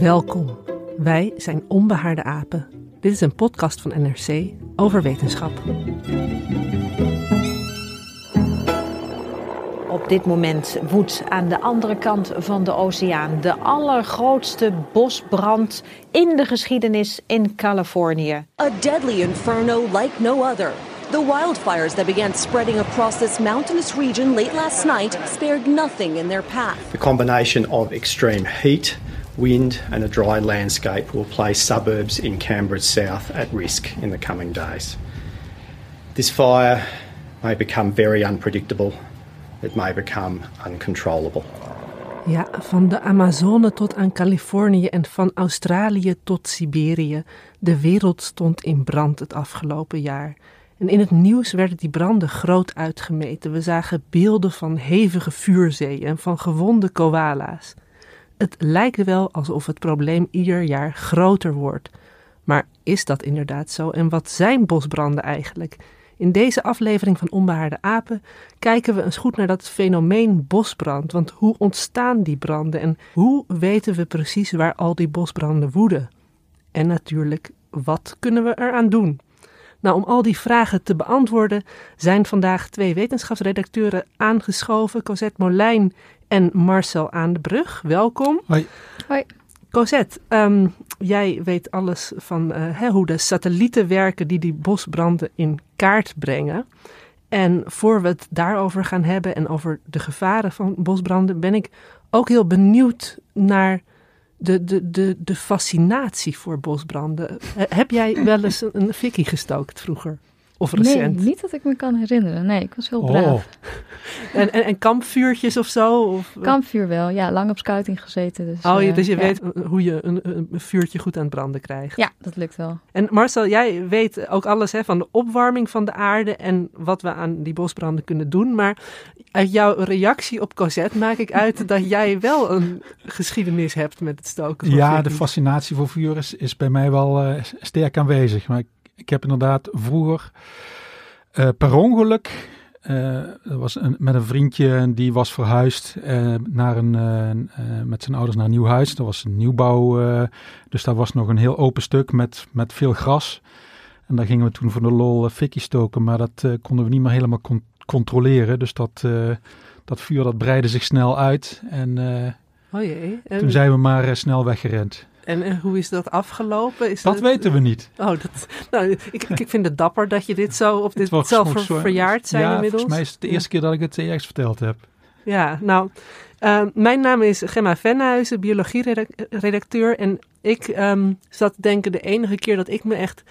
Welkom. Wij zijn Onbehaarde Apen. Dit is een podcast van NRC over wetenschap. Op dit moment woedt aan de andere kant van de oceaan de allergrootste bosbrand in de geschiedenis in Californië. A deadly inferno like no other. The wildfires that began spreading across this mountainous region late last night spared nothing in their path. The combination of extreme heat, wind, and a dry landscape will place suburbs in Canberra's south at risk in the coming days. This fire may become very unpredictable. It may become uncontrollable. Ja, van de Amazone tot aan Californië en van Australië tot Siberië. De wereld stond in brand het afgelopen jaar. En in het nieuws werden die branden groot uitgemeten. We zagen beelden van hevige vuurzeeën en van gewonde koala's. Het lijkt wel alsof het probleem ieder jaar groter wordt. Maar is dat inderdaad zo? En wat zijn bosbranden eigenlijk? In deze aflevering van Onbehaarde Apen kijken we eens goed naar dat fenomeen bosbrand. Want hoe ontstaan die branden en hoe weten we precies waar al die bosbranden woeden? En natuurlijk, wat kunnen we eraan doen? Nou, om al die vragen te beantwoorden zijn vandaag twee wetenschapsredacteuren aangeschoven. Cosette Molijn en Marcel aan de Brug. Welkom. Hoi. Hoi. Cosette, ehm, jij weet alles van uh, hoe de satellieten werken die die bosbranden in kaart brengen. En voor we het daarover gaan hebben en over de gevaren van bosbranden, ben ik ook heel benieuwd naar de, de, de, de fascinatie voor bosbranden. heb jij wel eens een, een fikkie gestookt vroeger? Of recent? Nee, niet dat ik me kan herinneren. Nee, ik was heel braaf. Oh. En, en, en, kampvuurtjes of zo? Of? Kampvuur wel, ja. Lang op scouting gezeten. Dus, oh, uh, dus je ja. weet hoe je een, een, vuurtje goed aan het branden krijgt. Ja, dat lukt wel. En Marcel, jij weet ook alles hè, van de opwarming van de aarde en wat we aan die bosbranden kunnen doen. Maar uit jouw reactie op Cosette maak ik uit dat jij wel een geschiedenis hebt met het stoken van Ja, vuur. de fascinatie voor vuur is, is bij mij wel uh, sterk aanwezig. Maar ik, ik heb inderdaad vroeger uh, per ongeluk uh, was een, met een vriendje en die was verhuisd uh, naar een, met zijn ouders naar een nieuw huis. Dat was een nieuwbouw, dus daar was nog een heel open stuk met, met veel gras. En daar gingen we toen voor de lol fikkie stoken, maar dat konden we niet meer helemaal con controleren. Dus dat, dat vuur dat breidde zich snel uit en, oh jee. en... toen zijn we maar snel weggerend. En, en, hoe is dat afgelopen? Is dat, weten we niet. Oh, dat, nou, ik, ik vind het dapper dat je dit zo op dit zelf ver, verjaard zijn ja, inmiddels. volgens mij is het de eerste keer dat ik het ergens verteld heb. Ja, nou, uh, mijn naam is Gemma Venhuizen, biologie-redacteur. En ik um, zat te denken, de enige keer dat ik me echt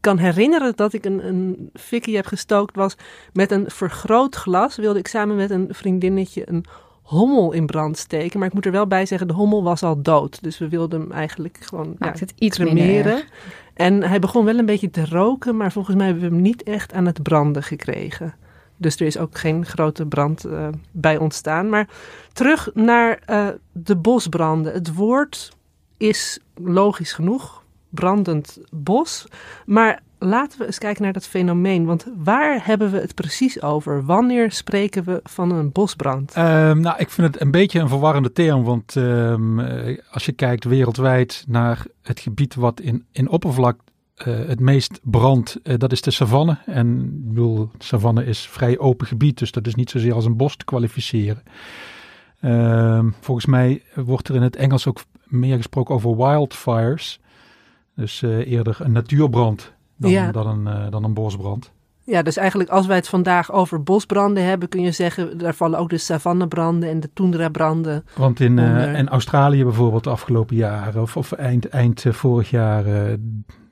kan herinneren dat ik een, een fikkie heb gestookt was met een vergrootglas. Wilde ik samen met een vriendinnetje een hommel in brand steken. Maar ik moet er wel bij zeggen, de hommel was al dood. Dus we wilden hem eigenlijk gewoon Maakt ja, het iets cremeren. En hij begon wel een beetje te roken, maar volgens mij hebben we hem niet echt aan het branden gekregen. Dus er is ook geen grote brand uh, bij ontstaan. Maar terug naar uh, de bosbranden. Het woord is logisch genoeg brandend bos. Maar laten we eens kijken naar dat fenomeen. Want waar hebben we het precies over? Wanneer spreken we van een bosbrand? Um, nou, ik vind het een beetje een verwarrende term. Want um, als je kijkt wereldwijd naar het gebied wat in, in oppervlak uh, het meest brandt, uh, dat is de savanne. En ik bedoel, savanne is vrij open gebied, dus dat is niet zozeer als een bos te kwalificeren. Ehm, volgens mij wordt er in het Engels ook meer gesproken over wildfires. Dus eh, eerder een natuurbrand dan, Ja. dan, een, eh, dan een bosbrand. Ja, dus eigenlijk als wij het vandaag over bosbranden hebben, kun je zeggen, daar vallen ook de savannebranden en de toendrabranden. Want in, Onder. in Australië bijvoorbeeld de afgelopen jaren, of, of eind, eind eh, vorig jaar,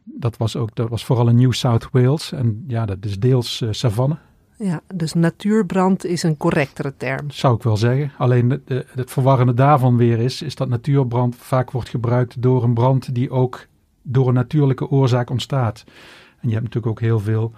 dat was ook dat was vooral in New South Wales. En ja, dat is deels savanne, Ja, dus natuurbrand is een correctere term. zou ik wel zeggen. Alleen de, de- het verwarrende daarvan weer is, is dat natuurbrand vaak wordt gebruikt door een brand die ook door een natuurlijke oorzaak ontstaat. En je hebt natuurlijk ook heel veel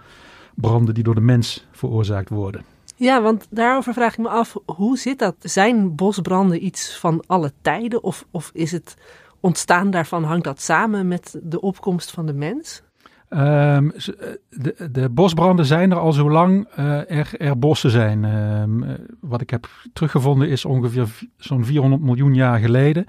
branden die door de mens veroorzaakt worden. Ja, want daarover vraag ik me af, hoe zit dat? Zijn bosbranden iets van alle tijden? Of, of is het ontstaan daarvan, hangt dat samen met de opkomst van de mens? Ehm, eh, de, de bosbranden zijn er al zolang eh, er, er bossen zijn. Ehm, eh, wat ik heb teruggevonden is ongeveer zo'n 400 miljoen jaar geleden.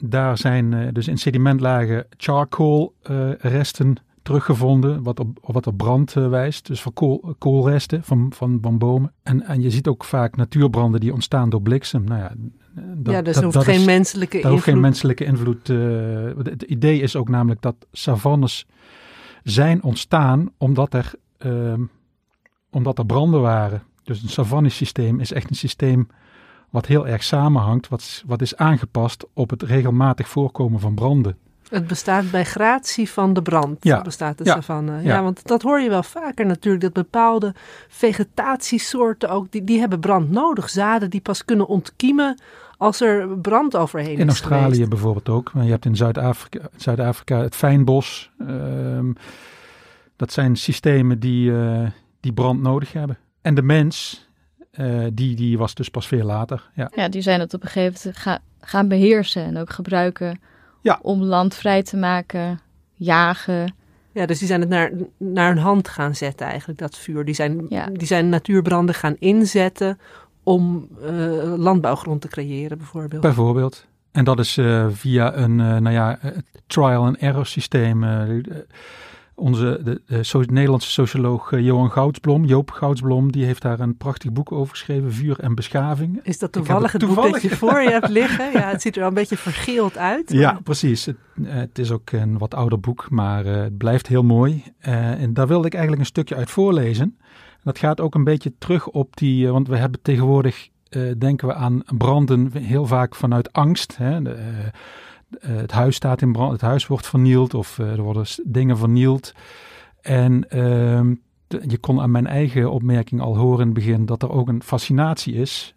Daar zijn dus in sedimentlagen charcoal eh, resten teruggevonden, wat op, wat op brand wijst. Dus van kool, koolresten van, van, van bomen. En, en je ziet ook vaak natuurbranden die ontstaan door bliksem. Nou ja, dat, ja, dus dat- hoeft dat geen is- menselijke daar hoeft geen invloed. menselijke invloed. het idee is ook namelijk dat savannes zijn ontstaan omdat er, ehm, omdat er branden waren. Dus een savannesysteem is echt een systeem wat heel erg samenhangt, wat, wat is aangepast op het regelmatig voorkomen van branden. Het bestaat bij gratie van de brand, Ja, bestaat de ja, savanne. Ja, ja. want dat hoor je wel vaker natuurlijk, dat bepaalde vegetatiesoorten ook, die, die hebben brand nodig. Zaden die pas kunnen ontkiemen als er brand overheen In is Australië geweest. bijvoorbeeld ook. Maar je hebt in Zuid-Afrika, Zuid-Afrika het fijnbos. Ehm, dat zijn systemen die, eh, die brand nodig hebben. En de mens, eh, die, die was dus pas veel later. Ja. Ja, die zijn het op een gegeven moment ga- gaan beheersen en ook gebruiken Ja. om land vrij te maken, jagen. Ja, dus die zijn het naar, naar hun hand gaan zetten eigenlijk, dat vuur. Die zijn, Ja. die zijn natuurbranden gaan inzetten om eh, landbouwgrond te creëren bijvoorbeeld. Bijvoorbeeld. En dat is eh, via een eh, nou ja, trial and error systeem. Onze de, de so- Nederlandse socioloog eh, Johan Goudsblom, Joop Goudsblom, die heeft daar een prachtig boek over geschreven, Vuur en Beschaving. Is dat toevallig het het, boek dat toevallig- je voor je hebt liggen? Ja, het ziet er wel een beetje vergeeld uit. Ja, precies. Het, eh, het is ook een wat ouder boek, maar eh, het blijft heel mooi. En daar wilde ik eigenlijk een stukje uit voorlezen. Dat gaat ook een beetje terug op die, want we hebben tegenwoordig, denken we aan branden heel vaak vanuit angst. Hè? De, eh, het huis staat in brand, het huis wordt vernield of eh, er worden dingen vernield. En ehm, je kon aan mijn eigen opmerking al horen in het begin dat er ook een fascinatie is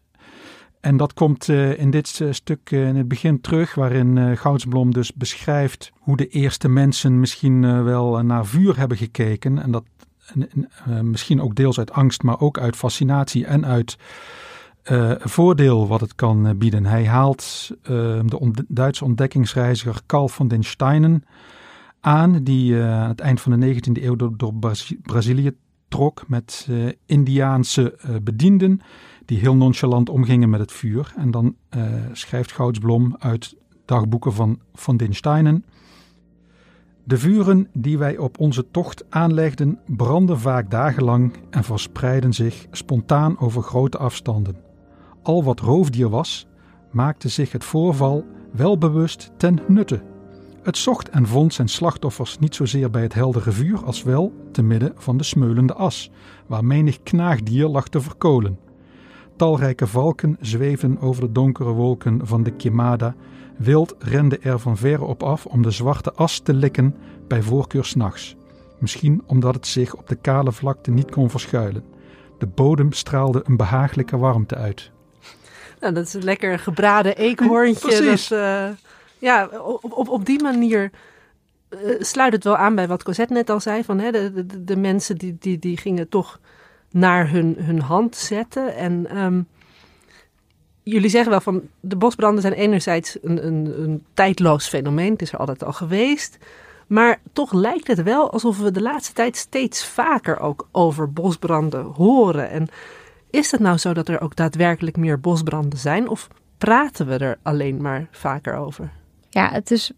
en dat komt eh, in dit stuk in het begin terug, waarin Goudsblom dus beschrijft hoe de eerste mensen misschien wel naar vuur hebben gekeken. En dat misschien ook deels uit angst, maar ook uit fascinatie en uit eh, voordeel wat het kan eh, bieden. Hij haalt eh, de Duitse ontdekkingsreiziger Carl von den Steinen aan, die aan het eind van de 19e eeuw door, door Brazi- Brazilië trok met Indiaanse bedienden die heel nonchalant omgingen met het vuur. En dan schrijft Goudsblom uit dagboeken van von den Steinen. De vuren die wij op onze tocht aanlegden brandden vaak dagenlang en verspreidden zich spontaan over grote afstanden. Al wat roofdier was, maakte zich het voorval welbewust ten nutte. Het zocht en vond zijn slachtoffers niet zozeer bij het heldere vuur als wel te midden van de smeulende as, waar menig knaagdier lag te verkolen. Talrijke valken zweefden over de donkere wolken van de Quemada. Wild renden er van verre op af om de zwarte as te likken, bij voorkeur s'nachts. Misschien omdat het zich op de kale vlakte niet kon verschuilen. De bodem straalde een behagelijke warmte uit. Nou, dat is een lekker gebraden eekhoorntje. Precies. Dat, eh, ja, op, op, op die manier eh, sluit het wel aan bij wat Cosette net al zei. Van, hè, de, de, de mensen die, die, die gingen toch naar hun, hun hand zetten. En ehm, jullie zeggen wel van de bosbranden zijn enerzijds een, een, een tijdloos fenomeen. Het is er altijd al geweest. Maar toch lijkt het wel alsof we de laatste tijd steeds vaker ook over bosbranden horen. En is het nou zo dat er ook daadwerkelijk meer bosbranden zijn? Of praten we er alleen maar vaker over? Ja, het is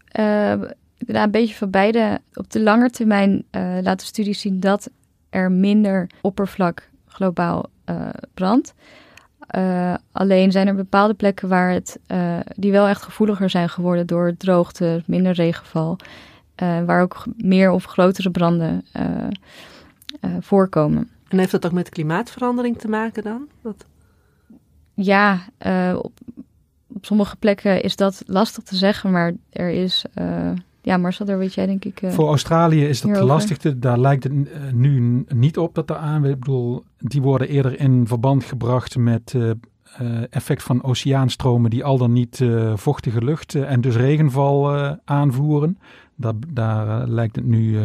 inderdaad een beetje van beide. Op de lange termijn eh, laten studies zien dat er minder oppervlak globaal eh, brandt. alleen zijn er bepaalde plekken waar het, die wel echt gevoeliger zijn geworden door droogte, minder regenval. waar ook meer of grotere branden voorkomen. En heeft dat ook met klimaatverandering te maken dan? Dat... Ja, op, op sommige plekken is dat lastig te zeggen, maar er is. Uh, ja, Marcel, daar weet jij denk ik. Uh, Voor Australië is dat lastig. Daar lijkt het nu niet op dat er aan. Ik bedoel, die worden eerder in verband gebracht met effect van oceaanstromen die al dan niet vochtige lucht en dus regenval aanvoeren. Dat, daar lijkt het nu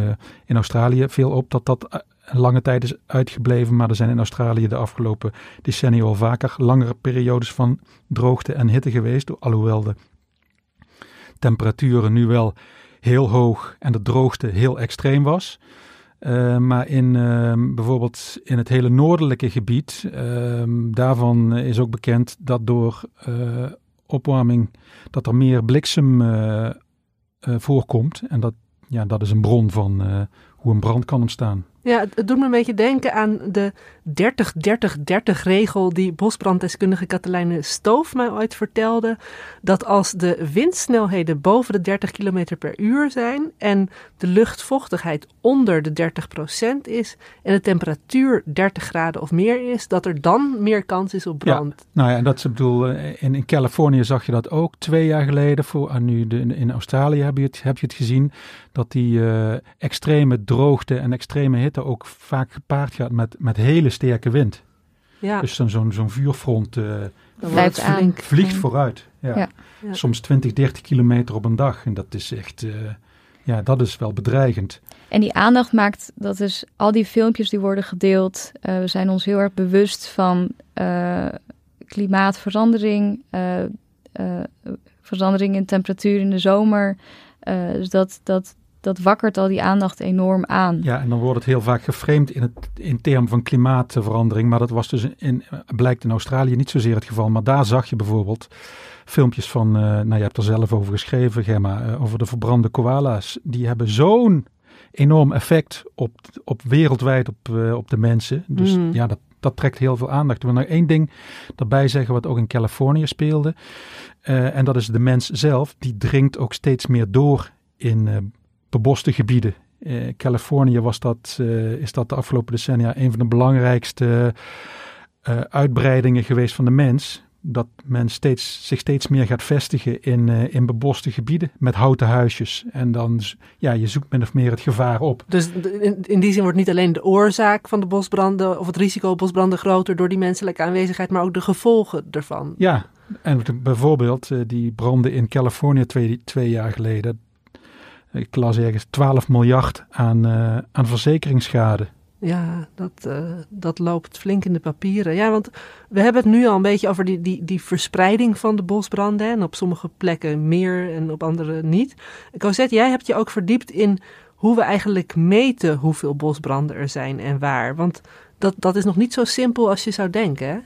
in Australië veel op dat dat lange tijd is uitgebleven. Maar er zijn in Australië de afgelopen decennia al vaker langere periodes van droogte en hitte geweest. Alhoewel de temperaturen nu wel heel hoog en de droogte heel extreem was. Uh, maar in uh, bijvoorbeeld in het hele noordelijke gebied, uh, daarvan is ook bekend dat door eh, opwarming dat er meer bliksem eh, voorkomt. En dat, ja, dat is een bron van hoe een brand kan ontstaan. Ja, het doet me een beetje denken aan de 30-30-30 regel die bosbranddeskundige Katelijne Stoof mij ooit vertelde. Dat als de windsnelheden boven de 30 km per uur zijn en de luchtvochtigheid onder de 30% is en de temperatuur 30 graden of meer is, dat er dan meer kans is op brand. Ja, nou ja, dat is, bedoel, eh, in, in Californië zag je dat ook twee jaar geleden. Voor, en nu de, in Australië heb je het, heb je het gezien dat die uh, extreme droogte en extreme hitte ook vaak gepaard gaat met, met hele sterke wind. Ja. Dus dan zo'n zo'n vuurfront uh, aan. vliegt vooruit. Ja. ja. Soms 20, 30 kilometer op een dag. En dat is echt, uh, ja, dat is wel bedreigend. En die aandacht maakt dat dus al die filmpjes die worden gedeeld, uh, we zijn ons heel erg bewust van klimaatverandering, verandering in temperatuur in de zomer. dus dat, dat dat wakkert al die aandacht enorm aan. Ja, en dan wordt het heel vaak geframed in, het, in termen van klimaatverandering. Maar dat was dus in, blijkt in Australië niet zozeer het geval. Maar daar zag je bijvoorbeeld filmpjes van, uh, nou je hebt er zelf over geschreven Gemma, uh, over de verbrande koala's. Die hebben zo'n enorm effect op, op wereldwijd op, uh, op de mensen. Dus mm. ja, dat, dat trekt heel veel aandacht. Ik wil nog één ding daarbij zeggen wat ook in Californië speelde. en dat is de mens zelf. Die dringt ook steeds meer door in beboste gebieden. Uh, Californië was dat, uh, is dat de afgelopen decennia een van de belangrijkste uh, uitbreidingen geweest van de mens. Dat men steeds, zich steeds meer gaat vestigen in, in beboste gebieden met houten huisjes. En dan, ja, je zoekt min of meer het gevaar op. Dus in, in die zin wordt niet alleen de oorzaak van de bosbranden of het risico op bosbranden groter door die menselijke aanwezigheid, maar ook de gevolgen ervan. Ja, en bijvoorbeeld die branden in Californië twee, twee jaar geleden ik las ergens 12 miljard aan, uh, aan verzekeringsschade. Ja, dat, uh, dat loopt flink in de papieren. Ja, want we hebben het nu al een beetje over die, die, die verspreiding van de bosbranden. En op sommige plekken meer en op andere niet. Cosette, jij hebt je ook verdiept in hoe we eigenlijk meten hoeveel bosbranden er zijn en waar. Want dat, dat is nog niet zo simpel als je zou denken, hè?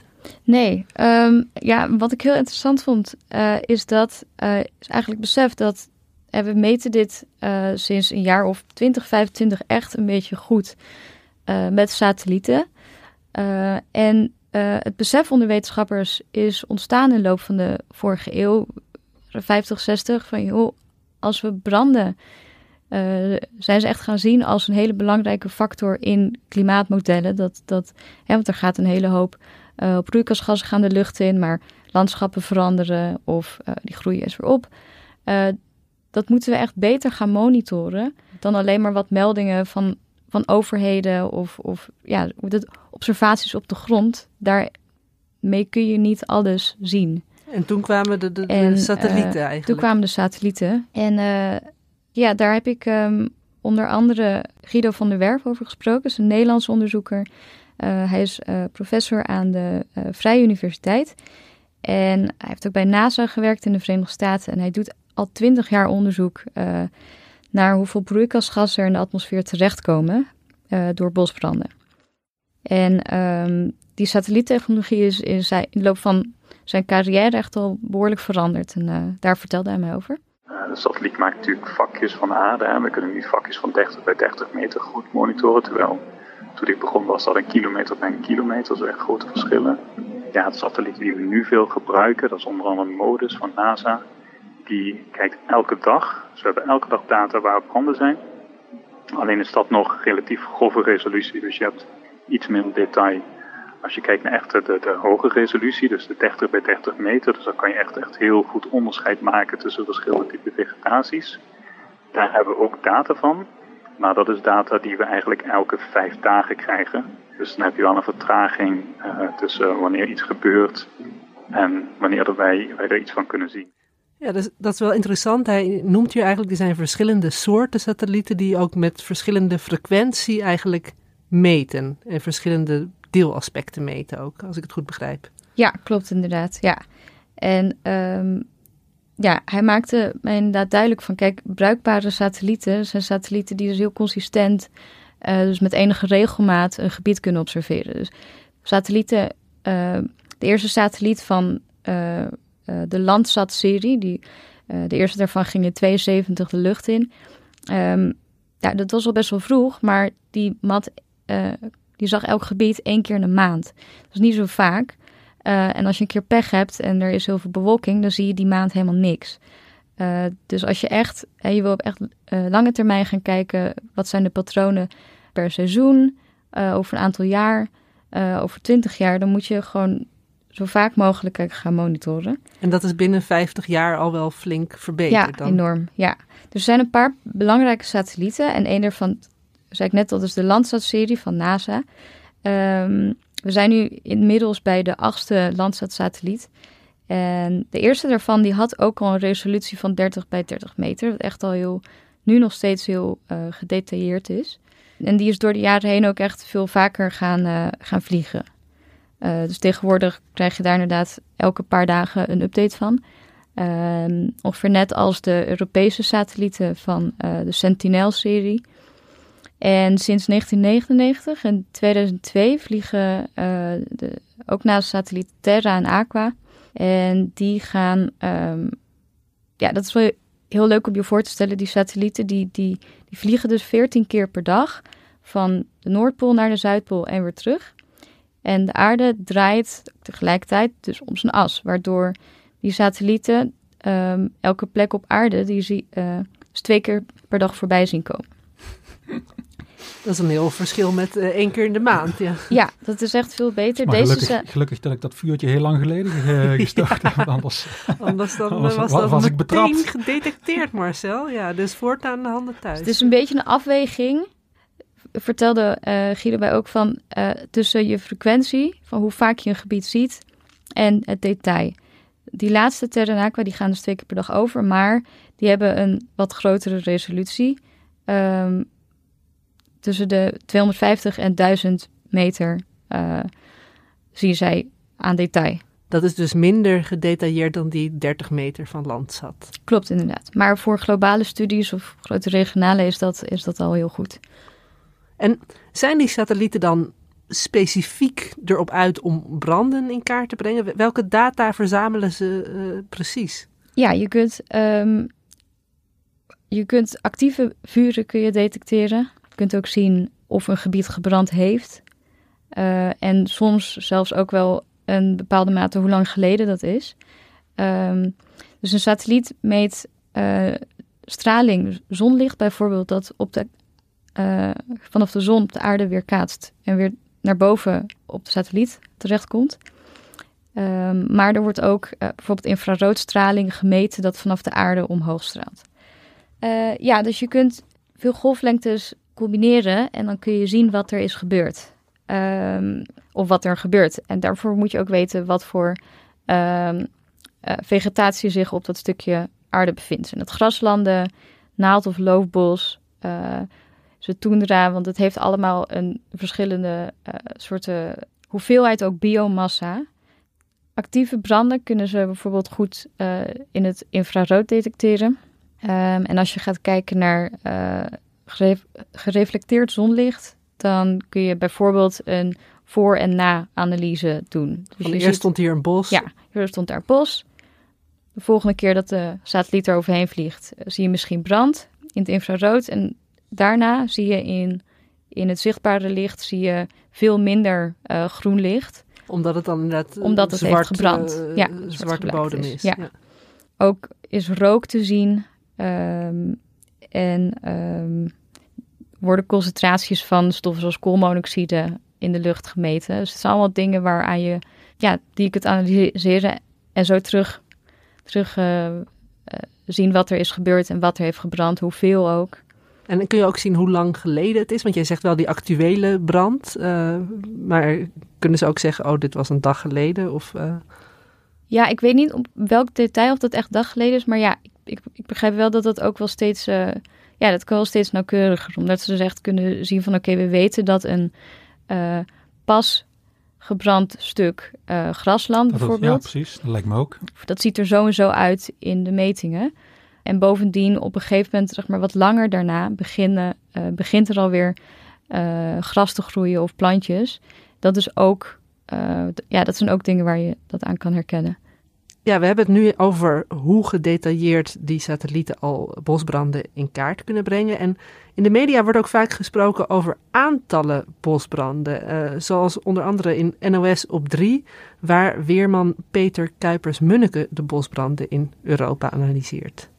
Nee, um, ja, wat ik heel interessant vond, uh, is dat uh, is eigenlijk besef dat en we meten dit uh, sinds een jaar of 20, 25 echt een beetje goed uh, met satellieten. Uh, en het besef onder wetenschappers is ontstaan in de loop van de vorige eeuw, 50, 60, van joh, als we branden, zijn ze echt gaan zien als een hele belangrijke factor in klimaatmodellen. Dat, dat, hè, want er gaat een hele hoop broeikasgassen gaan de lucht in, maar landschappen veranderen of die groeien eens weer op dat moeten we echt beter gaan monitoren dan alleen maar wat meldingen van, van overheden of, of ja, observaties op de grond. Daarmee kun je niet alles zien. En toen kwamen de, de, de satellieten uh, eigenlijk. Toen kwamen de satellieten. En uh, ja, daar heb ik um, onder andere Guido van der Werf over gesproken. Dat is een Nederlands onderzoeker. Uh, hij is professor aan de Vrije Universiteit. En hij heeft ook bij NASA gewerkt in de Verenigde Staten. En hij doet al twintig jaar onderzoek uh, naar hoeveel broeikasgassen er in de atmosfeer terechtkomen uh, door bosbranden. En um, die satelliettechnologie is in, de loop van zijn carrière echt al behoorlijk veranderd. En uh, daar vertelde hij mij over. De satelliet maakt natuurlijk vakjes van aarde. We kunnen nu vakjes van 30 bij 30 meter goed monitoren. Terwijl toen ik begon was dat een kilometer bij een kilometer, zo echt grote verschillen. ja, de satelliet die we nu veel gebruiken, dat is onder andere MODIS van NASA. Die kijkt elke dag, dus we hebben elke dag data waar branden zijn. Alleen is dat nog relatief grove resolutie, dus je hebt iets minder detail. Als je kijkt naar echt de, de hoge resolutie, dus de 30 bij 30 meter, dus dan kan je echt, echt heel goed onderscheid maken tussen verschillende typen vegetaties. Daar hebben we ook data van, maar dat is data die we eigenlijk elke vijf dagen krijgen. Dus dan heb je wel een vertraging uh, tussen wanneer iets gebeurt en wanneer wij, wij er iets van kunnen zien. Ja, dus dat is wel interessant. Hij noemt hier eigenlijk, er zijn verschillende soorten satellieten die ook met verschillende frequentie eigenlijk meten. En verschillende deelaspecten meten ook, als ik het goed begrijp. Ja, klopt inderdaad. Ja. En um, ja, hij maakte mij inderdaad duidelijk van, kijk, bruikbare satellieten zijn satellieten die dus heel consistent, uh, dus met enige regelmaat een gebied kunnen observeren. Dus satellieten, uh, de eerste satelliet van uh, de Landsat-serie, die, de eerste daarvan ging in 72 de lucht in. Um, ja, dat was al best wel vroeg, maar die mat, die zag elk gebied één keer in de maand. Dat is niet zo vaak. En als je een keer pech hebt en er is heel veel bewolking, dan zie je die maand helemaal niks. Dus als je echt, uh, je wil op echt lange termijn gaan kijken, wat zijn de patronen per seizoen, over een aantal jaar, over twintig jaar, dan moet je gewoon zo vaak mogelijk gaan monitoren. En dat is binnen 50 jaar al wel flink verbeterd ja, dan? enorm. Ja, er zijn een paar belangrijke satellieten en een daarvan, zei ik net, dat is de Landsat-serie van NASA. Um, we zijn nu inmiddels bij de achtste Landsat-satelliet. En de eerste daarvan die had ook al een resolutie van 30 bij 30 meter. Wat echt al heel, nu nog steeds heel uh, gedetailleerd is. En die is door de jaren heen ook echt veel vaker gaan, uh, gaan vliegen. Uh, dus tegenwoordig krijg je daar inderdaad elke paar dagen een update van. Uh, ongeveer net als de Europese satellieten van de Sentinel-serie. En sinds 1999 en 2002 vliegen uh, de, ook naast satelliet Terra en Aqua. En die gaan, um, ja, dat is wel heel leuk om je voor te stellen. Die satellieten die, die, die vliegen dus 14 keer per dag van de Noordpool naar de Zuidpool en weer terug. En de aarde draait tegelijkertijd dus om zijn as, waardoor die satellieten um, elke plek op aarde die zie, uh, dus twee keer per dag voorbij zien komen. Dat is een heel verschil met uh, één keer in de maand. Ja, ja dat is echt veel beter. Maar Deze gelukkig, gelukkig dat ik dat vuurtje heel lang geleden uh, gestart heb. Anders, anders dan, anders was dat was ik betrapt. gedetecteerd, Marcel. Ja, dus voortaan de handen thuis. Het is een beetje een afweging. Vertelde uh, Guido bij ook van tussen je frequentie, van hoe vaak je een gebied ziet, en het detail. Die laatste Terranaqua, die gaan dus twee keer per dag over, maar die hebben een wat grotere resolutie. Um, tussen de 250 en 1000 meter uh, zie zij aan detail. Dat is dus minder gedetailleerd dan die 30 meter van land zat. Klopt, inderdaad. Maar voor globale studies of grote regionale is dat, is dat al heel goed. En zijn die satellieten dan specifiek erop uit om branden in kaart te brengen? Welke data verzamelen ze uh, precies? Ja, je kunt, um, je kunt actieve vuren kun je detecteren. Je kunt ook zien of een gebied gebrand heeft. Uh, en soms zelfs ook wel een bepaalde mate hoe lang geleden dat is. Um, dus een satelliet meet uh, straling, zonlicht bijvoorbeeld, dat op de, uh, vanaf de zon op de aarde weer kaatst en weer naar boven op de satelliet terechtkomt. Um, maar er wordt ook bijvoorbeeld infraroodstraling gemeten dat vanaf de aarde omhoog straalt. ja, dus je kunt veel golflengtes combineren en dan kun je zien wat er is gebeurd. Um, of wat er gebeurt. En daarvoor moet je ook weten wat voor uh, vegetatie zich op dat stukje aarde bevindt. Zijn het graslanden, naald- of loofbos, ze toendra, want het heeft allemaal een verschillende uh, soorten hoeveelheid ook biomassa. Actieve branden kunnen ze bijvoorbeeld goed uh, in het infrarood detecteren. Um, en als je gaat kijken naar uh, gereflecteerd zonlicht, dan kun je bijvoorbeeld een voor- en na-analyse doen. Dus eerst ziet, stond hier een bos. Ja, hier stond daar een bos. De volgende keer dat de satelliet er overheen vliegt, eh, zie je misschien brand in het infrarood. En daarna zie je in, in het zichtbare licht zie je veel minder uh, groen licht. Omdat het dan inderdaad uh, Omdat het zwart, heeft gebrand. uh, ja, zwarte bodem is. is. Ja. ja. Ook is rook te zien. Um, en um, worden concentraties van stoffen zoals koolmonoxide in de lucht gemeten. Dus het zijn allemaal dingen waaraan je, ja, die je kunt analyseren en zo terug, terug uh, zien wat er is gebeurd en wat er heeft gebrand, hoeveel ook. En dan kun je ook zien hoe lang geleden het is, want jij zegt wel die actuele brand, uh, maar kunnen ze ook zeggen, oh, dit was een dag geleden? Of, Ja, ik weet niet op welk detail of dat echt dag geleden is, maar ja, ik, ik, ik begrijp wel dat dat ook wel steeds, ja, dat kan wel steeds nauwkeuriger, omdat ze dus echt kunnen zien van, oké, okay, we weten dat een uh, pas gebrand stuk uh, grasland dat bijvoorbeeld. ja, precies. Dat lijkt me ook. Dat ziet er zo en zo uit in de metingen. En bovendien, op een gegeven moment, zeg maar wat langer daarna, beginnen, uh, begint er alweer uh, gras te groeien of plantjes. Dat is ook, ja, dat zijn ook dingen waar je dat aan kan herkennen. Ja, we hebben het nu over hoe gedetailleerd die satellieten al bosbranden in kaart kunnen brengen. En in de media wordt ook vaak gesproken over aantallen bosbranden. Zoals onder andere in NOS op 3, waar weerman Peter Kuipers-Munneke de bosbranden in Europa analyseert.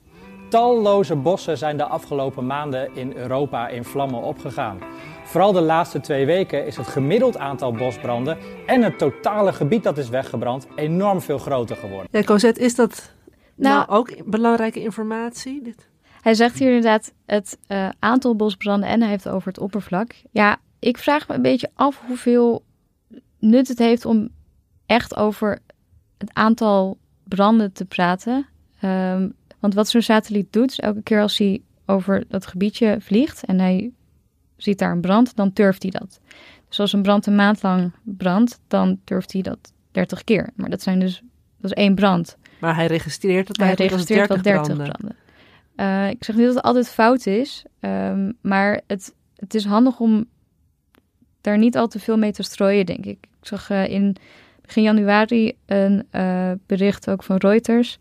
Talloze bossen zijn de afgelopen maanden in Europa in vlammen opgegaan. Vooral de laatste twee weken is het gemiddeld aantal bosbranden en het totale gebied dat is weggebrand enorm veel groter geworden. Ja, Cosette, is dat nou, nou ook belangrijke informatie? Dit? Hij zegt hier inderdaad het uh, aantal bosbranden en hij heeft het over het oppervlak. Ja, ik vraag me een beetje af hoeveel nut het heeft om echt over het aantal branden te praten. Um, want wat zo'n satelliet doet, is elke keer als hij over dat gebiedje vliegt en hij ziet daar een brand, dan turft hij dat. Dus als een brand een maand lang brandt, dan turft hij dat 30 keer. Maar dat zijn dus dat is één brand. Maar hij registreert dat hij registreert wel 30 branden. branden. Uh, ik zeg niet dat het altijd fout is, um, maar het, het is handig om daar niet al te veel mee te strooien, denk ik. Ik zag uh, in begin januari een uh, bericht ook van Reuters.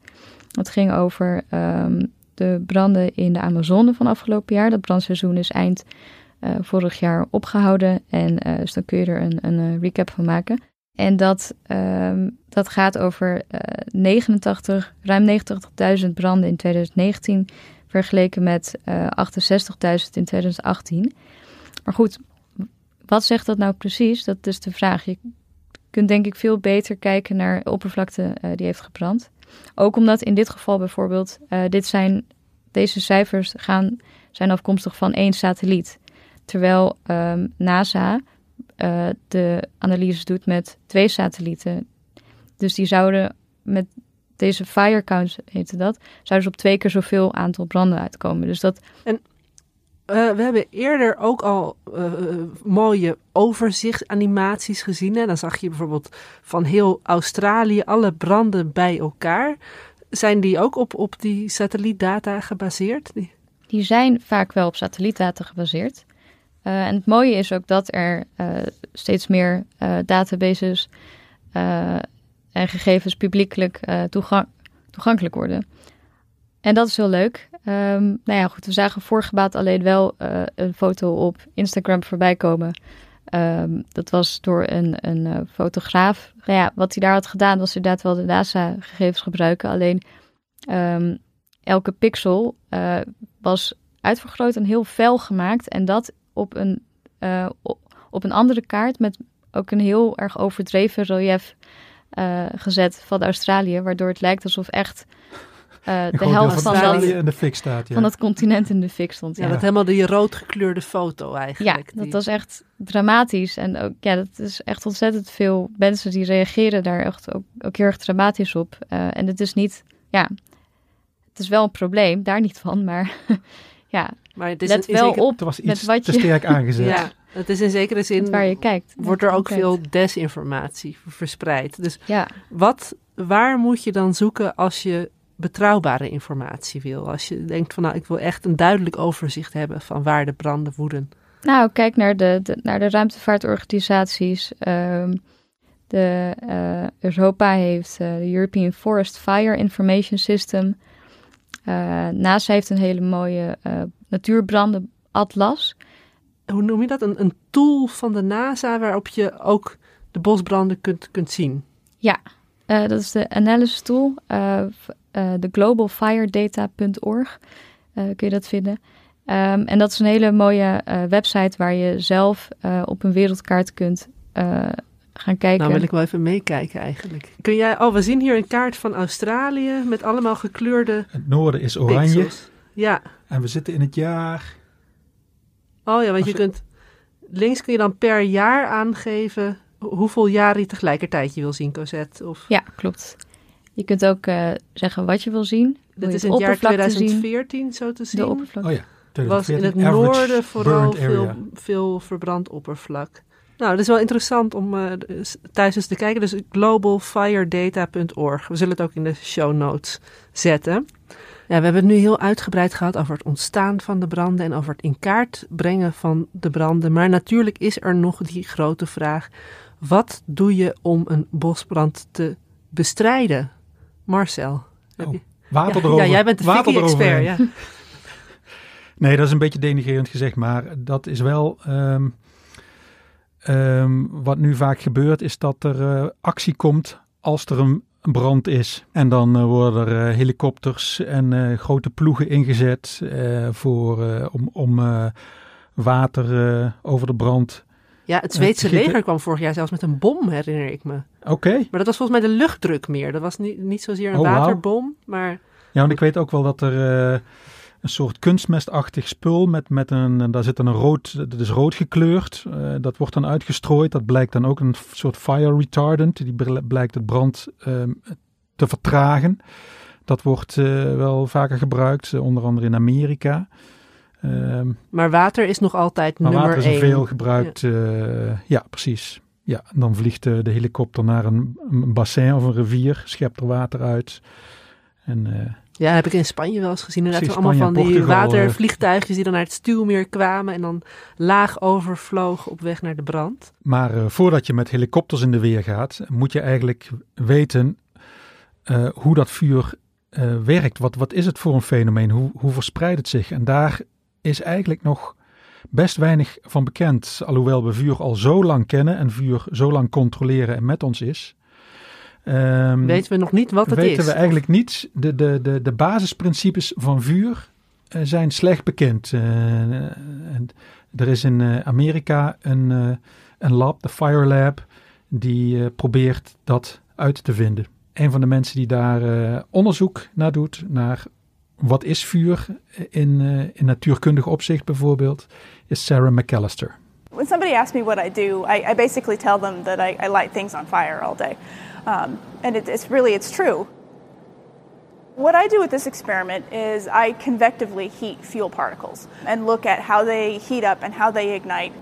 Dat ging over um, de branden in de Amazone van afgelopen jaar. Dat brandseizoen is eind vorig jaar opgehouden. En dus dan kun je er een, een recap van maken. En dat, um, dat gaat over uh, 89, ruim 90.000 branden in 2019, vergeleken met uh, 68.000 in 2018. Maar goed, wat zegt dat nou precies? Dat is de vraag. Je kunt denk ik veel beter kijken naar de oppervlakte die heeft gebrand. Ook omdat in dit geval bijvoorbeeld, uh, dit zijn, deze cijfers gaan, zijn afkomstig van één satelliet. Terwijl um, NASA uh, de analyses doet met twee satellieten. Dus die zouden met deze fire count, heette dat, zouden ze op twee keer zoveel aantal branden uitkomen. Dus dat... uh, we hebben eerder ook al uh, mooie overzichtsanimaties gezien. Hè? Dan zag je bijvoorbeeld van heel Australië alle branden bij elkaar. Zijn die ook op, op die satellietdata gebaseerd? Die... zijn vaak wel op satellietdata gebaseerd. En het mooie is ook dat er steeds meer databases en gegevens publiekelijk toegankelijk worden. En dat is heel leuk. Um, nou ja, goed, we zagen vorige maand alleen wel een foto op Instagram voorbij komen. Um, dat was door een, een fotograaf. Nou ja, wat hij daar had gedaan was inderdaad wel de NASA-gegevens gebruiken. Alleen um, elke pixel was uitvergroot en heel fel gemaakt. En dat op een, op een andere kaart met ook een heel erg overdreven relief gezet van Australië, waardoor het lijkt alsof echt uh, de helft van, dat, in de fik staat, ja. van het continent in de fik stond. Ja, ja. dat helemaal die rood gekleurde foto eigenlijk. Ja, dat was echt dramatisch. En ook, ja, dat is echt ontzettend veel mensen die reageren daar echt ook, ook heel erg dramatisch op. Uh, en het is niet, ja, het is wel een probleem, daar niet van, maar ja, maar het is let wel op Er was met iets wat te je... sterk aangezet. Ja, het is in zekere zin. waar je kijkt. Wordt er ook Kijkt. veel desinformatie verspreid. Dus Ja, wat, waar moet je dan zoeken als je betrouwbare informatie wil? Als je denkt van nou, ik wil echt een duidelijk overzicht hebben van waar de branden woeden. nou, kijk naar de, de, naar de ruimtevaartorganisaties. Ehm, de, eh, Europa heeft eh, de European Forest Fire Information System. Eh, NASA heeft een hele mooie natuurbrandenatlas. Hoe noem je dat? Een, een tool van de NASA waarop je ook de bosbranden kunt, kunt zien. Ja, uh, dat is de analysis tool, uh, de globalfiredata.org kun je dat vinden. Um, en dat is een hele mooie website waar je zelf op een wereldkaart kunt gaan kijken. Nou wil ik wel even meekijken eigenlijk. Kun jij, oh we zien hier een kaart van Australië met allemaal gekleurde Het noorden is oranje. Pixels. Ja. En we zitten in het jaar... Oh ja, want je kunt... Links kun je dan per jaar aangeven hoeveel jaar je tegelijkertijd je wil zien, Cosette. Of... Ja, klopt. Je kunt ook uh, zeggen wat je wil zien. Dit is in het jaar 2014 zien. zo te zien. De oppervlak. Oh ja. Was in het noorden vooral veel, veel verbrand oppervlak. Nou, dat is wel interessant om uh, thuis eens te kijken. Dus globalfiredata.org. We zullen het ook in de show notes zetten. Ja, we hebben het nu heel uitgebreid gehad over het ontstaan van de branden en over het in kaart brengen van de branden. Maar natuurlijk is er nog die grote vraag: wat doe je om een bosbrand te bestrijden? Marcel. Oh, water ja, erover. Ja, jij bent de expert ja. nee, dat is een beetje denigrerend gezegd, maar dat is wel. Um, um, wat nu vaak gebeurt, is dat er uh, actie komt als er een brand is. En dan uh, worden er uh, helikopters en grote ploegen ingezet voor, om, om water over de brand. Ja, het Zweedse leger kwam vorig jaar zelfs met een bom, herinner ik me. Oké. Maar dat was volgens mij de luchtdruk meer. Dat was niet, niet zozeer een oh, waterbom, wow. maar... Ja, want ik weet ook wel dat er een soort kunstmestachtig spul met, met een, daar zit dan een rood, dat is rood gekleurd. Uh, dat wordt dan uitgestrooid. Dat blijkt dan ook een soort fire retardant. Die blijkt het brand uh, te vertragen. Dat wordt uh, wel vaker gebruikt, onder andere in Amerika. Ehm, maar water is nog altijd nummer één. water is veel gebruikt, ja. ja, precies. Ja, dan vliegt de helikopter naar een, een bassin of een rivier, schept er water uit. En ja, heb ik in Spanje wel eens gezien. Inderdaad, allemaal van die watervliegtuigjes die dan naar het stuwmeer kwamen en dan laag overvlogen op weg naar de brand. Maar uh, voordat je met helikopters in de weer gaat, moet je eigenlijk weten uh, hoe dat vuur uh, werkt. Wat, wat is het voor een fenomeen? Hoe, hoe verspreidt het zich? En daar is eigenlijk nog best weinig van bekend. Alhoewel we vuur al zo lang kennen en vuur zo lang controleren en met ons is. Um, weten we nog niet wat het weten is? Weten we eigenlijk niet. De, de, de, de basisprincipes van vuur uh, zijn slecht bekend. Uh, en er is in uh, Amerika een, een lab, de Fire Lab, die probeert dat uit te vinden. Een van de mensen die daar onderzoek naar doet, naar wat is vuur in, in natuurkundig opzicht bijvoorbeeld, is Sarah McAllister. When somebody asks me what I do, I, I basically tell them that I, I light things on fire all day. Um, and it, it's really, it's true. What I do with this experiment is I convectively heat fuel particles and look at how they heat up and how they ignite.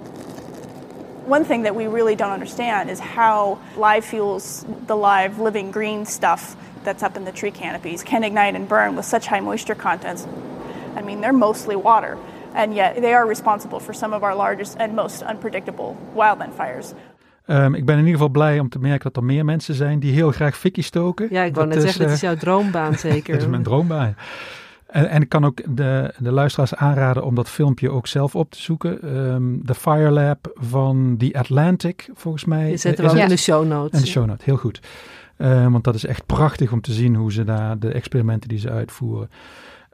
One thing that we really don't understand is how live fuels, the live living green stuff that's up in the tree canopies, can ignite and burn with such high moisture contents. I mean, they're mostly water, and yet they are responsible for some of our largest and most unpredictable wildland fires. Um, ik ben in ieder geval blij om te merken dat er meer mensen zijn die heel graag fikkie stoken. Ja, ik wou net zeggen, dat is jouw droombaan zeker. dat is mijn droombaan. En, en, ik kan ook de, de luisteraars aanraden om dat filmpje ook zelf op te zoeken. Um, de Fire Lab van The Atlantic, volgens mij. Je zetten we ook in de show notes. In de show notes, heel goed. Um, want dat is echt prachtig om te zien hoe ze daar de experimenten die ze uitvoeren.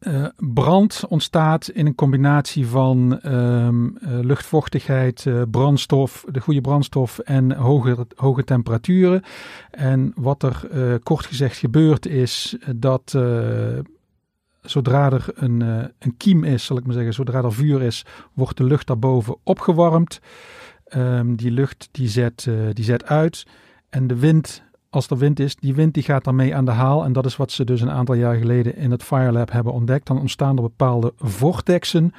Uh, brand ontstaat in een combinatie van um, uh, luchtvochtigheid, brandstof, de goede brandstof en hoge, hoge temperaturen. En wat er kort gezegd gebeurt is dat zodra er een, een kiem is, zal ik maar zeggen, zodra er vuur is, wordt de lucht daarboven opgewarmd. Um, die lucht die zet, die zet uit en de wind als er wind is, die wind die gaat daarmee aan de haal. En dat is wat ze dus een aantal jaar geleden in het Fire Lab hebben ontdekt. Dan ontstaan er bepaalde vortexen,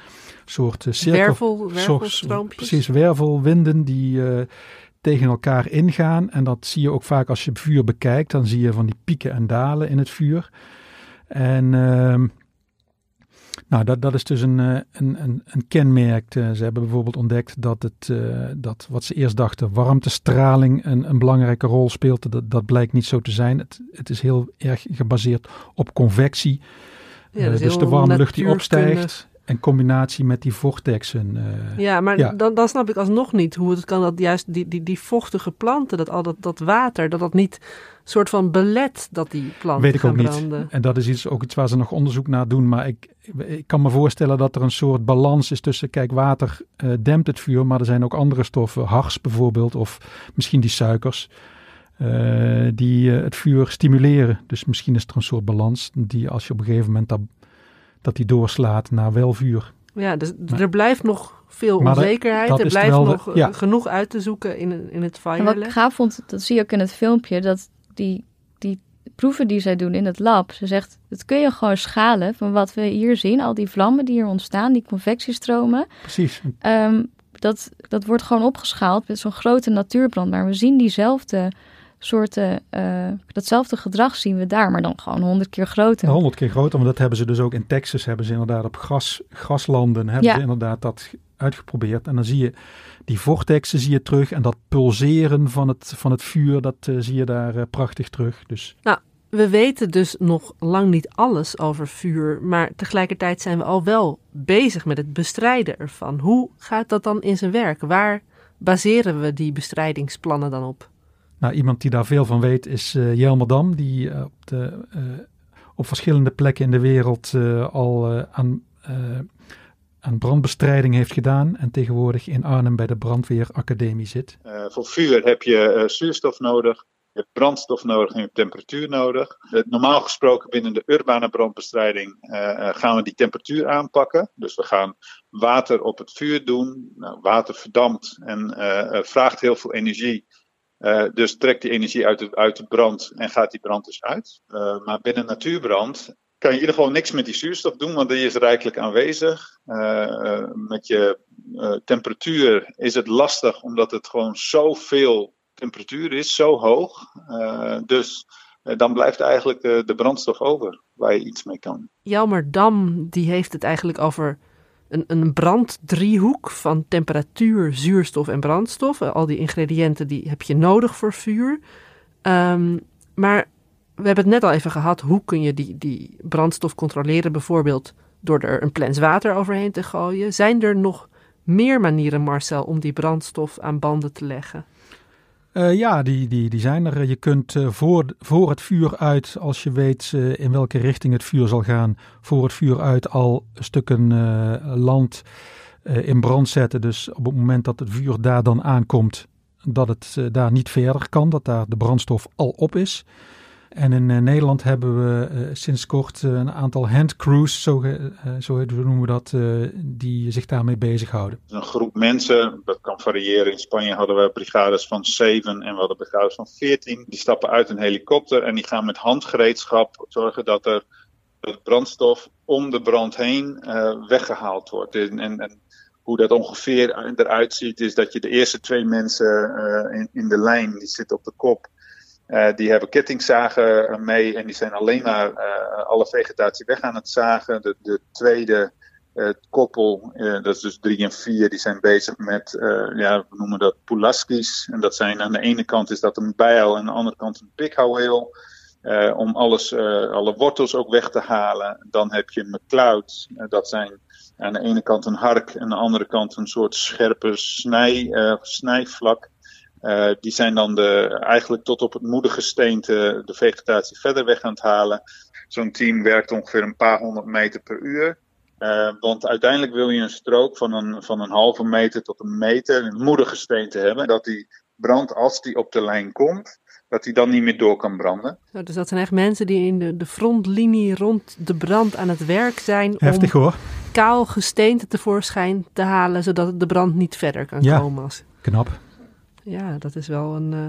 soort uh, cirkel, Wervel. Precies, wervelwinden die uh, tegen elkaar ingaan. En dat zie je ook vaak als je vuur bekijkt. Dan zie je van die pieken en dalen in het vuur. En uh, nou, dat, dat is dus een, een, een, een kenmerk. Ze hebben bijvoorbeeld ontdekt dat, het, uh, dat wat ze eerst dachten, warmtestraling een, een belangrijke rol speelt. Dat, dat blijkt niet zo te zijn. Het, het is heel erg gebaseerd op convectie. Ja, uh, dus de warme lucht die opstijgt. In combinatie met die vortexen. Uh, ja, maar Dan, dan snap ik alsnog niet hoe het kan dat juist die, die, die vochtige planten, dat al dat, dat water, dat dat niet soort van belet dat die planten Weet ik ook branden. niet. En dat is iets, ook iets waar ze nog onderzoek naar doen. Maar ik, ik kan me voorstellen dat er een soort balans is tussen, kijk, water uh, dempt het vuur, maar er zijn ook andere stoffen, hars bijvoorbeeld, of misschien die suikers. Uh, die het vuur stimuleren. Dus misschien is er een soort balans die als je op een gegeven moment dat, dat die doorslaat naar wel vuur. Ja, dus maar, er blijft nog veel onzekerheid. Dat, dat er blijft nog de, ja. genoeg uit te zoeken in, in het firelab. Wat ik gaaf vond, dat zie je ook in het filmpje, dat die, die proeven die zij doen in het lab, ze zegt, dat kun je gewoon schalen van wat we hier zien, al die vlammen die hier ontstaan, die convectiestromen. Precies. Um, dat, dat wordt gewoon opgeschaald met zo'n grote natuurbrand, maar we zien diezelfde soorten, uh, datzelfde gedrag zien we daar, maar dan gewoon honderd keer groter. Honderd keer groter, want dat hebben ze dus ook in Texas, hebben ze inderdaad op gras, graslanden, hebben Ja. ze inderdaad dat uitgeprobeerd. En dan zie je die vortexen zie je terug en dat pulseren van het, van het vuur, dat eh, zie je daar eh, prachtig terug. Dus Nou, we weten dus nog lang niet alles over vuur, maar tegelijkertijd zijn we al wel bezig met het bestrijden ervan. Hoe gaat dat dan in zijn werk? Waar baseren we die bestrijdingsplannen dan op? Nou, iemand die daar veel van weet is uh, Jelmer Dam, die uh, op, de, uh, op verschillende plekken in de wereld al aan, aan brandbestrijding heeft gedaan en tegenwoordig in Arnhem bij de Brandweeracademie zit. voor vuur heb je zuurstof nodig, je hebt brandstof nodig en je hebt temperatuur nodig. normaal gesproken binnen de urbane brandbestrijding gaan we die temperatuur aanpakken. Dus we gaan water op het vuur doen. Nou, water verdampt en vraagt heel veel energie. Uh, dus trekt die energie uit de, uit brand en gaat die brand dus uit. Uh, maar binnen natuurbrand kan je in ieder geval niks met die zuurstof doen, want die is rijkelijk aanwezig. Uh, met je temperatuur is het lastig, omdat het gewoon zoveel temperatuur is, zo hoog. dus dan blijft eigenlijk de, de brandstof over waar je iets mee kan. Jelmer Dam die heeft het eigenlijk over een, een branddriehoek van temperatuur, zuurstof en brandstof. Al die ingrediënten die heb je nodig voor vuur. Um, maar we hebben het net al even gehad. Hoe kun je die, die brandstof controleren? Bijvoorbeeld door er een plens water overheen te gooien. Zijn er nog meer manieren, Marcel, om die brandstof aan banden te leggen? Uh, ja, die, die, die zijn er. Je kunt uh, voor, voor het vuur uit, als je weet uh, in welke richting het vuur zal gaan, voor het vuur uit al stukken land in brand zetten. Dus op het moment dat het vuur daar dan aankomt, dat het daar niet verder kan, dat daar de brandstof al op is. En in uh, Nederland hebben we uh, sinds kort uh, een aantal handcrews, zo, zo noemen we dat, die zich daarmee bezighouden. Een groep mensen, dat kan variëren. In Spanje hadden we brigades van zeven en we hadden brigades van veertien. Die stappen uit een helikopter en die gaan met handgereedschap zorgen dat er de brandstof om de brand heen weggehaald wordt. En, en, en, hoe dat ongeveer eruit ziet, is dat je de eerste twee mensen in, in de lijn, die zitten op de kop. Uh, die hebben kettingzagen mee en die zijn alleen maar uh, alle vegetatie weg aan het zagen. De, de tweede uh, koppel, dat is dus drie en vier, die zijn bezig met, ja, we noemen dat pulaskis. En dat zijn aan de ene kant is dat een bijl en aan de andere kant een pikhouweel. om alles, alle wortels ook weg te halen. Dan heb je McCloud, dat zijn aan de ene kant een hark en aan de andere kant een soort scherpe snij, snijvlak. Uh, die zijn dan de, eigenlijk tot op het moedergesteente de vegetatie verder weg aan het halen. Zo'n team werkt ongeveer een paar honderd meter per uur. Uh, want uiteindelijk wil je een strook van een, van een halve meter tot een meter in het moedergesteente hebben. Dat die brand, als die op de lijn komt, dat die dan niet meer door kan branden. Nou, dus dat zijn echt mensen die in de, de frontlinie rond de brand aan het werk zijn. Heftig om hoor. kaal gesteente tevoorschijn te halen, zodat de brand niet verder kan ja, komen. Als... knap. Ja, dat is wel een uh,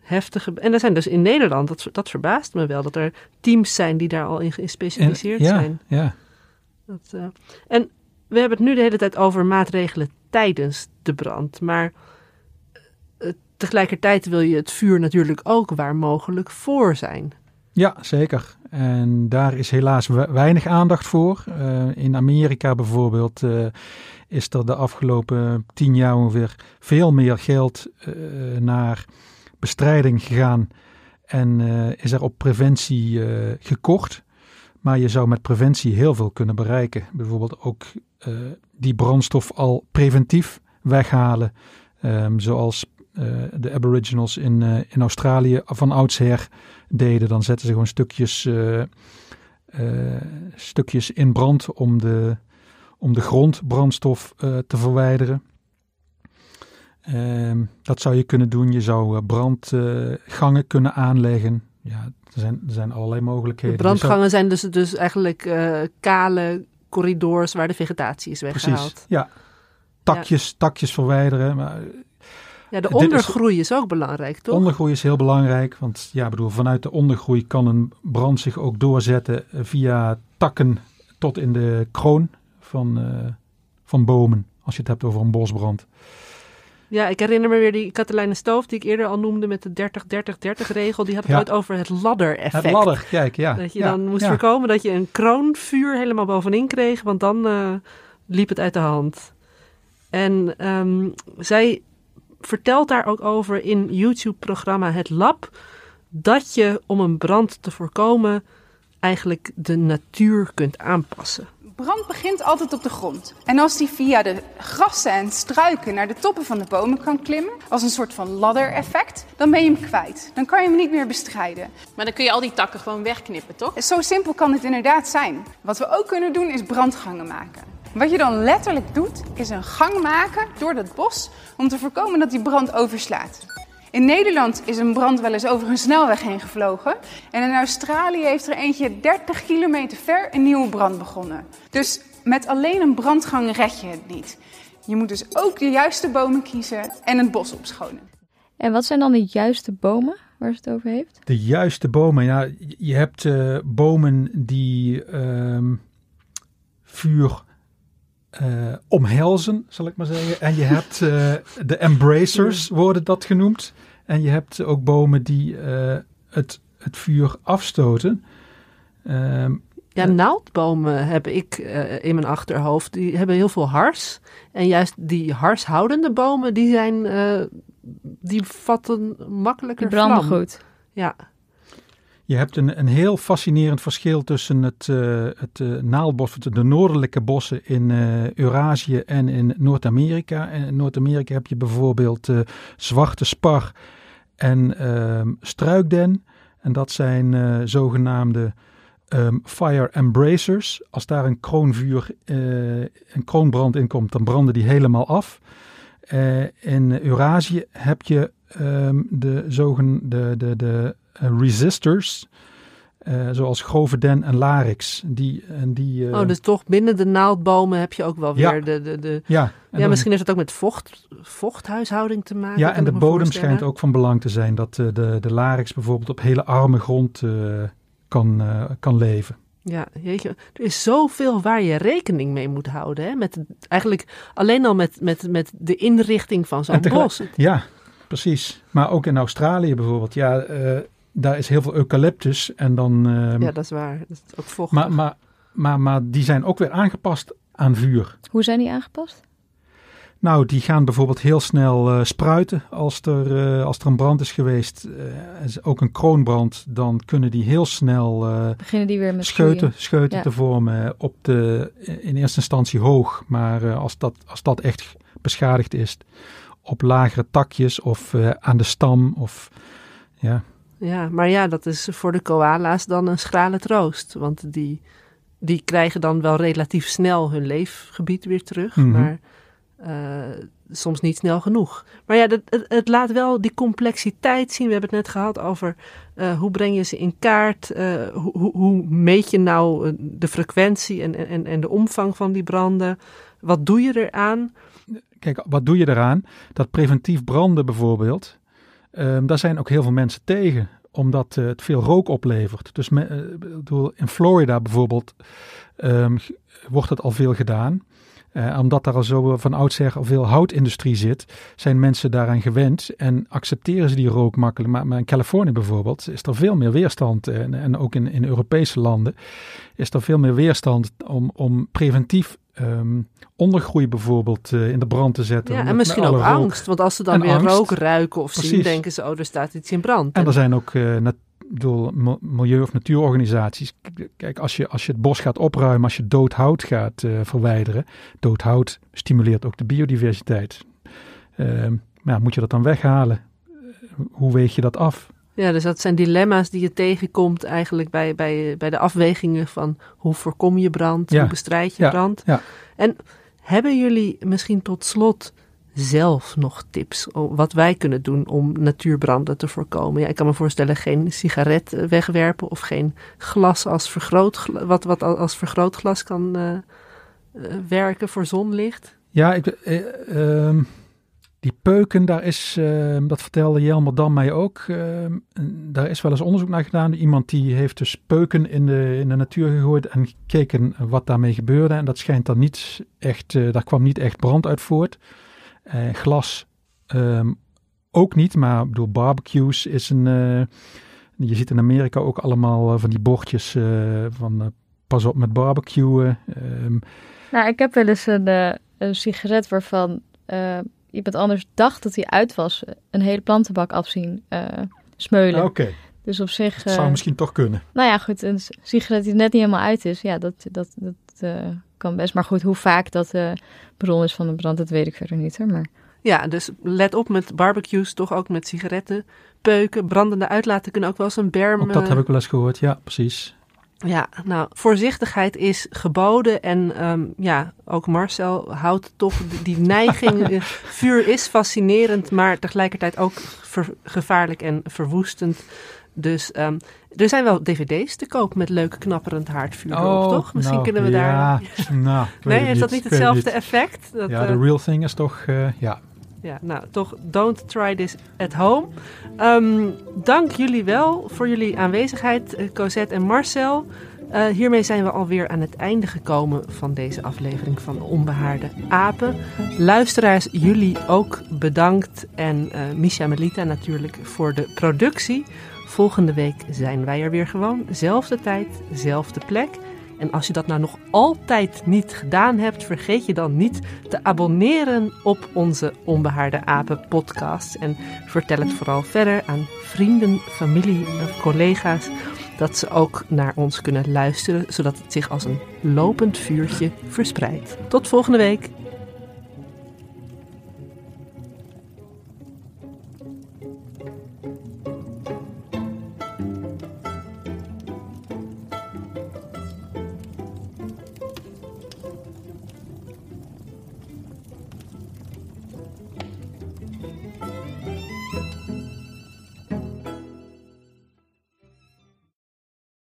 heftige. En er zijn dus in Nederland, dat, dat verbaast me wel, dat er teams zijn die daar al in gespecialiseerd en, ja, zijn. Ja. Dat, uh, en we hebben het nu de hele tijd over maatregelen tijdens de brand. Maar uh, tegelijkertijd wil je het vuur natuurlijk ook waar mogelijk voor zijn. Ja, zeker. En daar is helaas weinig aandacht voor. In Amerika bijvoorbeeld is er de afgelopen tien jaar ongeveer veel meer geld uh, naar bestrijding gegaan. En is er op preventie gekort. Maar je zou met preventie heel veel kunnen bereiken. Bijvoorbeeld ook uh, die brandstof al preventief weghalen. Um, zoals uh, de Aboriginals in, uh, in Australië van oudsher deden. Dan zetten ze gewoon stukjes, stukjes in brand om de, om de grondbrandstof te verwijderen. Um, dat zou je kunnen doen. Je zou brandgangen kunnen aanleggen. Ja, er zijn, er zijn allerlei mogelijkheden. De brandgangen zijn dus, dus eigenlijk uh, kale corridors waar de vegetatie is weggehaald. Precies, ja. Takjes, ja. takjes verwijderen. Maar, ja, de ondergroei is, is, ook belangrijk, toch? Ondergroei is heel belangrijk, want ja, bedoel, vanuit de ondergroei kan een brand zich ook doorzetten via takken tot in de kroon van, uh, van bomen, als je het hebt over een bosbrand. Ja, ik herinner me weer die Katelijne Stoof die ik eerder al noemde met de 30-30-30 regel. Die had het ja. ooit over het ladder-effect. Het ladder, kijk, ja. Dat je ja, dan moest ja. voorkomen dat je een kroonvuur helemaal bovenin kreeg, want dan uh, liep het uit de hand. En um, zij vertelt daar ook over in YouTube-programma Het Lab dat je om een brand te voorkomen eigenlijk de natuur kunt aanpassen. Brand begint altijd op de grond. En als die via de grassen en struiken naar de toppen van de bomen kan klimmen, als een soort van ladder-effect, dan ben je hem kwijt. Dan kan je hem niet meer bestrijden. Maar dan kun je al die takken gewoon wegknippen, toch? Zo simpel kan het inderdaad zijn. Wat we ook kunnen doen is brandgangen maken. Wat je dan letterlijk doet, is een gang maken door dat bos om te voorkomen dat die brand overslaat. In Nederland is een brand wel eens over een snelweg heen gevlogen. En in Australië heeft er eentje 30 kilometer ver een nieuwe brand begonnen. Dus met alleen een brandgang red je het niet. Je moet dus ook de juiste bomen kiezen en het bos opschonen. En wat zijn dan de juiste bomen waar ze het over heeft? De juiste bomen, ja, je hebt uh, bomen die uh, vuur uh, omhelzen, zal ik maar zeggen. En je hebt uh, de embracers, worden dat genoemd. En je hebt ook bomen die uh, het, het vuur afstoten. Um, ja, naaldbomen heb ik in mijn achterhoofd. Die hebben heel veel hars. En juist die harshoudende bomen, die zijn... die vatten makkelijker die branden vlam. goed. Ja. Je hebt een, een heel fascinerend verschil tussen het, uh, het uh, naaldbos, de noordelijke bossen in uh, Eurasië en in Noord-Amerika. En in Noord-Amerika heb je bijvoorbeeld zwarte spar en ehm, struikden. En dat zijn zogenaamde um, fire embracers. Als daar een kroonvuur, een kroonbrand in komt, dan branden die helemaal af. in Eurasië heb je um, de zogenaamde de, de, de resistors, uh, zoals grove den en larix. Die, en die, uh... Oh, dus toch binnen de naaldbomen heb je ook wel weer ja. de... de, de... Ja, ja dan... misschien heeft het ook met vocht, vochthuishouding te maken. Ja, en de bodem schijnt ook van belang te zijn. Dat uh, de, de larix bijvoorbeeld op hele arme grond kan, kan leven. Ja, jeetje. Er is zoveel waar je rekening mee moet houden. Hè? Met, eigenlijk alleen al met, met, met de inrichting van zo'n bos. Ja, precies. Maar ook in Australië bijvoorbeeld. Ja, daar is heel veel eucalyptus en dan... Uh, ja, dat is waar. Dat is ook vochtig. Maar, maar, maar, maar die zijn ook weer aangepast aan vuur. Hoe zijn die aangepast? Nou, die gaan bijvoorbeeld heel snel uh, spruiten als er, uh, als er een brand is geweest. ook een kroonbrand, dan kunnen die heel snel Beginnen die weer met scheuten, scheuten ja. te vormen op de, in eerste instantie hoog. Maar als, dat, als dat echt beschadigd is, op lagere takjes of aan de stam of... Ja, ja, maar ja, dat is voor de koala's dan een schrale troost. Want die, die krijgen dan wel relatief snel hun leefgebied weer terug. Mhm. Maar uh, soms niet snel genoeg. Maar ja, dat, het, het, laat wel die complexiteit zien. We hebben het net gehad over uh, hoe breng je ze in kaart. Uh, hoe, hoe meet je nou de frequentie en, en, en de omvang van die branden. Wat doe je eraan? Kijk, wat doe je eraan? Dat preventief branden bijvoorbeeld... Um, daar zijn ook heel veel mensen tegen, omdat uh, het veel rook oplevert. Dus me, uh, in Florida bijvoorbeeld um, wordt het al veel gedaan. Uh, omdat daar al zo van oudsher al veel houtindustrie zit, zijn mensen daaraan gewend en accepteren ze die rook makkelijk. Maar, maar in Californië bijvoorbeeld is er veel meer weerstand. En, en ook in, in Europese landen is er veel meer weerstand om, om preventief um, ondergroei bijvoorbeeld uh, in de brand te zetten. Ja, en misschien ook angst. Want als ze dan en weer angst. rook ruiken of Precies. zien, denken ze, oh, er staat iets in brand. En er zijn ook uh, nat bedoel, milieu- of natuurorganisaties. Kijk, als je, als je het bos gaat opruimen, als je dood hout gaat uh, verwijderen. Dood hout stimuleert ook de biodiversiteit. Uh, maar moet je dat dan weghalen? Hoe weeg je dat af? Ja, dus dat zijn dilemma's die je tegenkomt eigenlijk bij, bij, bij de afwegingen van hoe voorkom je brand, hoe bestrijd je ja. brand. Ja. En hebben jullie misschien tot slot zelf nog tips wat wij kunnen doen om natuurbranden te voorkomen? Ja, ik kan me voorstellen geen sigaret eh, wegwerpen of geen glas als vergrootglas, wat, wat als vergrootglas kan uh, werken voor zonlicht. Ja, ik, uh, die peuken, daar is, ehm, dat vertelde Jelmer Dan mij ook, ehm, daar is wel eens onderzoek naar gedaan. Iemand die heeft dus peuken in de, in de natuur gegooid en gekeken wat daarmee gebeurde. En dat schijnt dan niet echt, daar kwam niet echt brand uit voort. Uh, glas um, ook niet, maar door barbecues is een. Uh, je ziet in Amerika ook allemaal uh, van die bordjes van pas op met barbecuen. Um. Nou, ik heb wel eens een, een sigaret waarvan iemand anders dacht dat hij uit was, een hele plantenbak afzien smeulen. Oké. Dus op zich. Dat zou misschien toch kunnen. Nou ja, goed, een sigaret die net niet helemaal uit is, ja, dat, dat, dat kan best. Maar goed, hoe vaak dat de bron is van de brand, dat weet ik verder niet. Hè? Maar... Ja, dus let op met barbecues, toch ook met sigaretten, peuken, brandende uitlaten kunnen ook wel eens een berm... Ook dat heb ik wel eens gehoord, ja, precies. Ja, nou, voorzichtigheid is geboden en um, ja, ook Marcel houdt toch die neiging. vuur is fascinerend, maar tegelijkertijd ook gevaarlijk en verwoestend. Dus um, er zijn wel dvd's te koop met leuk knapperend haardvuur oh, erop, toch? Misschien nou, kunnen we ja, daar... nou, nee, is dat niet hetzelfde effect? Dat, ja, de uh, real thing is toch, uh, ja. Ja, nou, toch don't try this at home. Um, dank jullie wel voor jullie aanwezigheid, Cosette en Marcel. Uh, hiermee zijn we alweer aan het einde gekomen van deze aflevering van Onbehaarde Apen. Luisteraars, jullie ook bedankt. En Misha Melita natuurlijk voor de productie. Volgende week zijn wij er weer gewoon. Zelfde tijd, zelfde plek. En als je dat nou nog altijd niet gedaan hebt, vergeet je dan niet te abonneren op onze Onbehaarde Apen podcast. En vertel het vooral verder aan vrienden, familie of collega's. Dat ze ook naar ons kunnen luisteren, zodat het zich als een lopend vuurtje verspreidt. Tot volgende week.